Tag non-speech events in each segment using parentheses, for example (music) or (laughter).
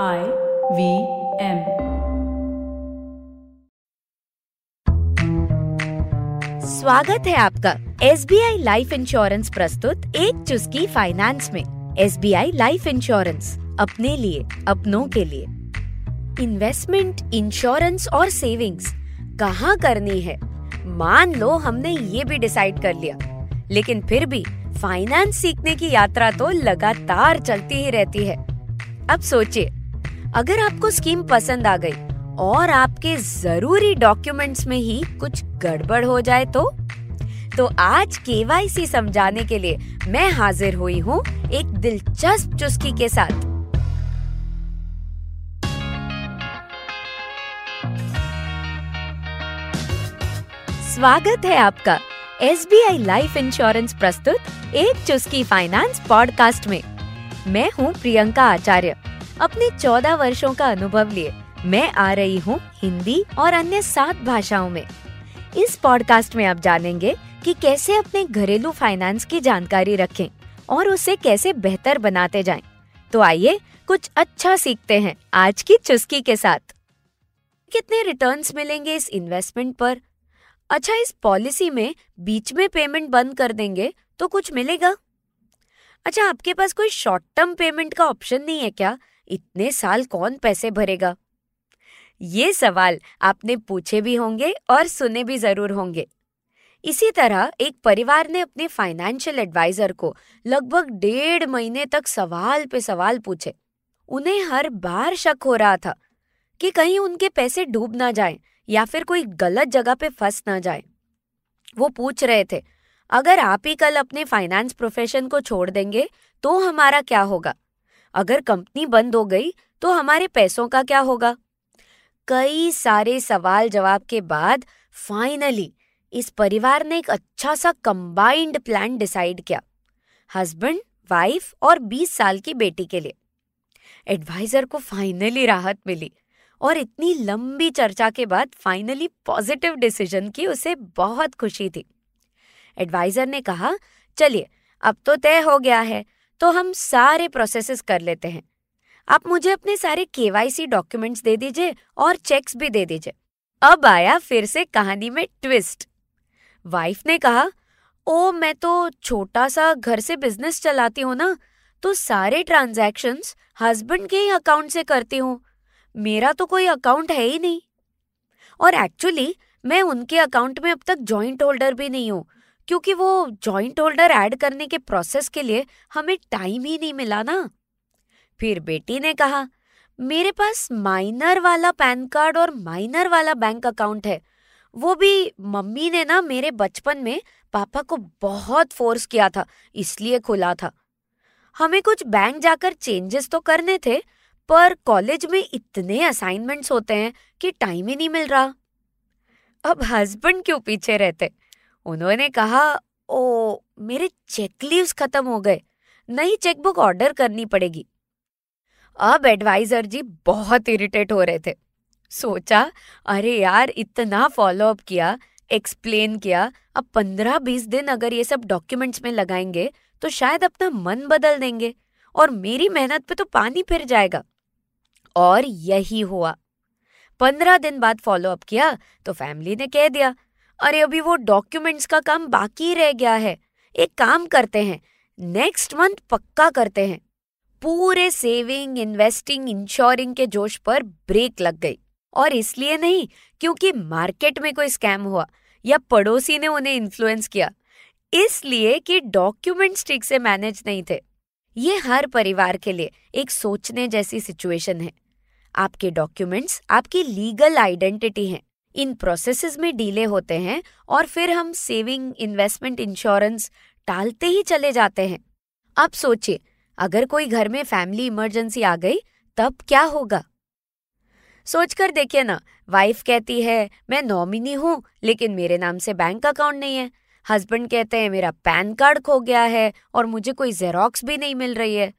I V M स्वागत है आपका S B I life insurance प्रस्तुत एक चुस्की फाइनेंस में। S B I life insurance अपने लिए, अपनों के लिए। इन्वेस्टमेंट इंश्योरेंस और सेविंग्स कहाँ करनी है? मान लो हमने ये भी डिसाइड कर लिया। लेकिन फिर भी फाइनेंस सीखने की यात्रा तो लगातार चलती ही रहती है। अब सोचिए अगर आपको स्कीम पसंद आ गई और आपके ज़रूरी डॉक्यूमेंट्स में ही कुछ गड़बड़ हो जाए तो? तो आज केवाईसी समझाने के लिए मैं हाजिर हुई हूँ एक दिलचस्प चुस्की के साथ। स्वागत है आपका S B I life insurance प्रस्तुत एक चुस्की फाइनेंस पॉडकास्ट में। मैं हूँ प्रियंका आचार्य। अपने चौदह वर्षों का अनुभव लिए। मैं आ रही हूँ हिंदी और अन्य सात भाषाओं में। इस पॉडकास्ट में आप जानेंगे कि कैसे अपने घरेलू फाइनेंस की जानकारी रखें और उसे कैसे बेहतर बनाते जाएँ। तो आइए कुछ अच्छा सीखते हैं आज की चुस्की के साथ। कितने रिटर्न्स मिलेंगे इस इन्वेस्टमेंट पर? अच्छा इस पॉलिसी में बीच में पेमेंट बंद कर देंगे तो कुछ मिलेगा? अच्छा आपके पास कोई शॉर्ट टर्म पेमेंट का ऑप्शन नहीं है क्या? इतने साल कौन पैसे भरेगा? ये सवाल आपने पूछे भी होंगे और सुने भी ज़रूर होंगे। इसी तरह एक परिवार ने अपने फाइनेंशियल एडवाइजर को लगभग डेढ़ महीने तक सवाल पे सवाल पूछे। उन्हें हर बार शक हो रहा था कि कहीं उनके पैसे डूब ना जाएँ या फिर कोई गलत जगह पे फंस ना जाए। वो पूछ रहे थे, अगर आप ही कल अपने फाइनेंस प्रोफेशन को छोड़ देंगे तो हमारा क्या होगा? अगर कंपनी बंद हो गई तो हमारे पैसों का क्या होगा? कई सारे सवाल जवाब के बाद फाइनली इस परिवार ने एक अच्छा सा कंबाइंड प्लान डिसाइड किया। हस्बैंड वाइफ और 20 साल की बेटी के लिए। एडवाइजर को फाइनली राहत मिली और इतनी लंबी चर्चा के बाद फाइनली पॉजिटिव डिसीज़न की उसे बहुत खुशी थी। एडवाइजर ने कहा, चलिए, अब तो तय हो गया है। तो हम सारे प्रोसेसेस कर लेते हैं। आप मुझे अपने सारे केवाईसी डॉक्यूमेंट्स दे दीजिए और चेक्स भी दे दीजिए। अब आया फिर से कहानी में ट्विस्ट वाइफ ने कहा, ओ, मैं तो छोटा सा घर से बिज़नेस चलाती हूँ ना तो सारे ट्रांजैक्शंस हस्बैंड के ही अकाउंट से करती हूँ। मेरा तो कोई अकाउंट है ही नहीं। और एक्चुअली मैं उनके अकाउंट में अब तक जॉइंट होल्डर भी नहीं हूँ। क्योंकि वो जॉइंट होल्डर ऐड करने के प्रोसेस के लिए हमें टाइम ही नहीं मिला ना। फिर बेटी ने कहा, मेरे पास माइनर वाला पैन कार्ड और माइनर वाला बैंक अकाउंट है। वो भी मम्मी ने ना मेरे बचपन में पापा को बहुत फोर्स किया था, इसलिए खुला था। हमें कुछ बैंक जाकर चेंजेस तो करने थे, पर कॉलेज में इतने असाइनमेंट्स होते हैं कि टाइम ही नहीं मिल रहा। अब हस्बैंड क्यों पीछे रहते? उन्होंने कहा ओ मेरे चेक लीव्स खत्म हो गए। नई चेकबुक ऑर्डर करनी पड़ेगी। अब एडवाइजर जी बहुत इरिटेट हो रहे थे। सोचा, अरे यार, इतना फॉलो अप किया, एक्सप्लेन किया, अब पंद्रह बीस दिन अगर ये सब डॉक्यूमेंट्स में लगाएँगे तो शायद अपना मन बदल देंगे और मेरी मेहनत पे तो पानी फिर जाएगा। और यही हुआ। पंद्रह दिन बाद फॉलो अप किया तो फैमिली ने कह दिया अरे अभी वो डॉक्यूमेंट्स का काम बाकी रह गया है। एक काम करते हैं। नेक्स्ट मंथ पक्का करते हैं। पूरे सेविंग इन्वेस्टिंग इंश्योरिंग के जोश पर ब्रेक लग गई। और इसलिए नहीं, क्योंकि मार्केट में कोई स्कैम हुआ या पड़ोसी ने उन्हें इन्फ्लुएंस किया। इसलिए कि डॉक्यूमेंट्स ठीक से मैनेज नहीं थे। ये हर परिवार के लिए एक सोचने जैसी सिचुएशन है। आपके डॉक्यूमेंट्स आपकी लीगल आइडेंटिटी हैं। इन प्रोसेसेस में डीले होते हैं और फिर हम सेविंग इन्वेस्टमेंट इंश्योरेंस टालते ही चले जाते हैं। अब सोचिए, अगर कोई घर में फैमिली इमरजेंसी आ गई, तब क्या होगा? सोचकर देखिए ना वाइफ कहती है, मैं नॉमिनी हूँ, लेकिन मेरे नाम से बैंक अकाउंट नहीं है। हस्बैंड कहते हैं, मेरा पैन कार्ड खो गया है और मुझे कोई जेरोक्स भी नहीं मिल रही है।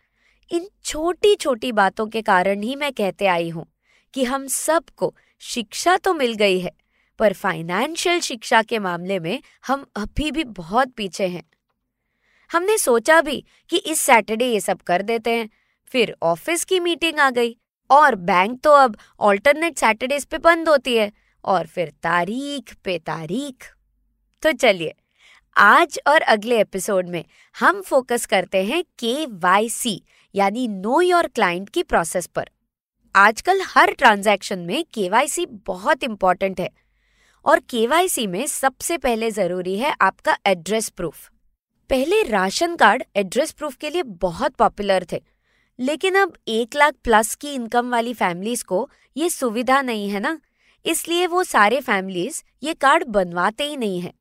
इन छोटी छोटी बातों के कारण ही मैं कहते आई हूँ कि हम सबको शिक्षा तो मिल गई है, पर फाइनेंशियल शिक्षा के मामले में हम अभी भी बहुत पीछे हैं। हमने सोचा भी कि इस सैटरडे ये सब कर देते हैं, फिर ऑफ़िस की मीटिंग आ गई, और बैंक तो अब ऑल्टरनेट सैटरडेज पे बंद होती है, और फिर तारीख पे तारीख। तो चलिए, आज और अगले एपिसोड में हम फोकस करते हैं के वाई सी यानी नो योर क्लाइंट की प्रोसेस पर। आजकल हर ट्रांजैक्शन में केवाईसी बहुत इंपॉर्टेंट है और केवाईसी में सबसे पहले ज़रूरी है आपका एड्रेस प्रूफ। पहले राशन कार्ड एड्रेस प्रूफ के लिए बहुत पॉपुलर थे, लेकिन अब एक लाख प्लस की इनकम वाली फैमिलीज़ को ये सुविधा नहीं है ना, इसलिए वो सारे फैमिलीज़ ये कार्ड बनवाते ही नहीं है।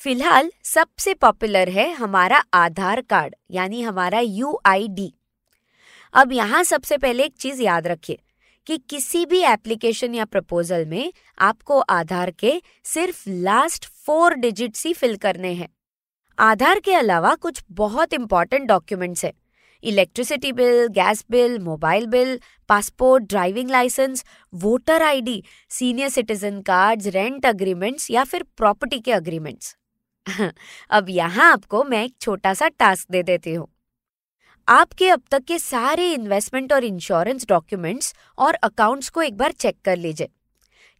फ़िलहाल सबसे पॉपुलर है हमारा आधार कार्ड, यानी हमारा यूआईडी अब यहाँ सबसे पहले एक चीज़ याद रखिए कि किसी भी एप्लीकेशन या प्रपोजल में आपको आधार के सिर्फ़ लास्ट फोर डिजिट्स ही फिल करने हैं। आधार के अलावा कुछ बहुत इंपॉर्टेंट डॉक्यूमेंट्स हैं। Electricity bill gas bill mobile bill passport driving licence voter ID senior citizen cards rent agreements या फिर प्रॉपर्टी के अग्रीमेंट्स (laughs) अब यहाँ आपको मैं एक छोटा सा टास्क दे देती हूँ। आपके अब तक के सारे इन्वेस्टमेंट और इंश्योरेंस डॉक्यूमेंट्स और अकाउंट्स को एक बार चेक कर लीजिए।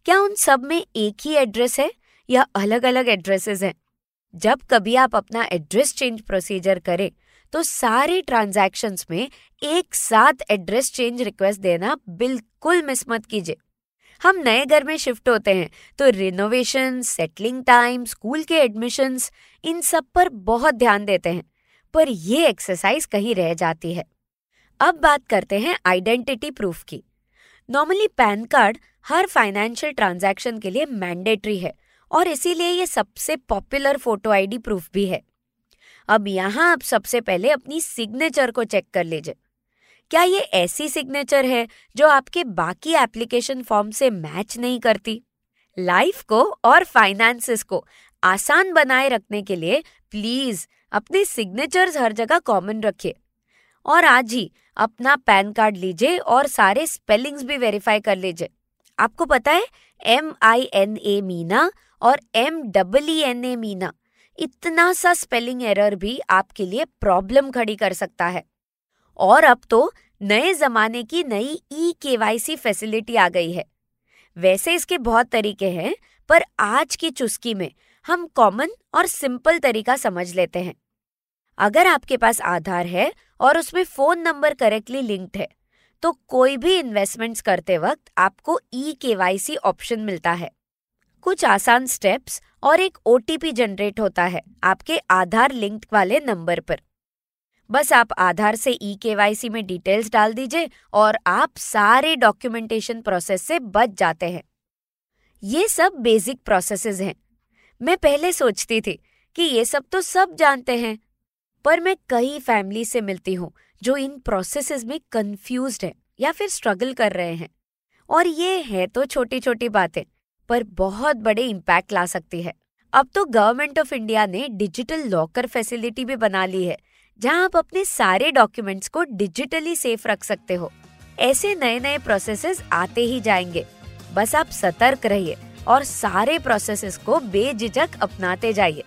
क्या उन सब में एक ही एड्रेस है या अलग अलग एड्रेसेस हैं? जब कभी आप अपना एड्रेस चेंज प्रोसीजर करें तो सारे ट्रांजैक्शंस में एक साथ एड्रेस चेंज रिक्वेस्ट देना बिल्कुल मिस मत कीजिए। हम नए घर में शिफ्ट होते हैं तो रिनोवेशन सेटलिंग टाइम स्कूल के एडमिशन्स इन सब पर बहुत ध्यान देते हैं। पर ये एक्सरसाइज कहीं रह जाती है। अब बात करते हैं आइडेंटिटी प्रूफ की। नॉर्मली पैन कार्ड हर फाइनेंशियल ट्रांजैक्शन के लिए मैंडेटरी है और इसीलिए ये सबसे पॉपुलर फ़ोटो आईडी प्रूफ भी है। अब यहाँ आप सबसे पहले अपनी सिग्नेचर को चेक कर लीजिए। क्या ये ऐसी सिग्नेचर है जो आपके बाकी एप्लीकेशन फॉर्म से मैच नहीं करती? लाइफ को और फाइनेंसेस को आसान बनाए रखने के लिए प्लीज़ अपने सिग्नेचर्स हर जगह कॉमन रखिए। और आज ही अपना पैन कार्ड लीजिए और सारे स्पेलिंग्स भी वेरीफाई कर लीजिए। आपको पता है M I N A Meena और M double N A Meena, इतना सा स्पेलिंग एरर भी आपके लिए प्रॉब्लम खड़ी कर सकता है। और अब तो नए जमाने की नई ई केवाईसी फैसिलिटी आ गई है। वैसे इसके बहुत तरीके हैं, पर आज की चुस्की में हम कॉमन और सिंपल तरीका समझ लेते हैं। अगर आपके पास आधार है और उसमें फ़ोन नंबर करेक्टली लिंक्ड है तो कोई भी इन्वेस्टमेंट्स करते वक्त आपको ई केवाईसी ऑप्शन मिलता है। कुछ आसान स्टेप्स और एक ओटीपी जनरेट होता है आपके आधार लिंक्ड वाले नंबर पर। बस आप आधार से ई केवाईसी में डिटेल्स डाल दीजिए और आप सारे डॉक्यूमेंटेशन प्रोसेस से बच जाते हैं। ये सब बेसिक प्रोसेसेस हैं। मैं पहले सोचती थी कि ये सब तो सब जानते हैं, पर मैं कई फैमिली से मिलती हूँ जो इन प्रोसेसेस में कंफ्यूज है या फिर स्ट्रगल कर रहे हैं। और ये है तो छोटी छोटी बातें, पर बहुत बड़े इम्पैक्ट ला सकती है। अब तो गवर्नमेंट ऑफ़ इंडिया ने डिजिटल लॉकर फैसिलिटी भी बना ली है, जहाँ आप अपने सारे डॉक्यूमेंट्स को डिजिटली सेफ़ रख सकते हो। ऐसे नए नए प्रोसेसेस आते ही जाएँगे। बस आप सतर्क रहिए। और सारे प्रोसेसेस को बेझिझक अपनाते जाइए।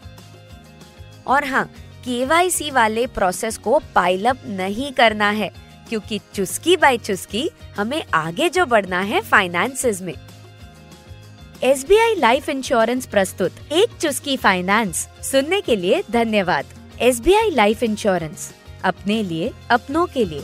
और हाँ केवाईसी वाले प्रोसेस को पाइलअप नहीं करना है, क्योंकि चुस्की बाय चुस्की हमें आगे जो बढ़ना है फाइनेंसेस में। S B I life insurance प्रस्तुत एक चुस्की फाइनेंस सुनने के लिए धन्यवाद। S B I life insurance अपने लिए, अपनों के लिए।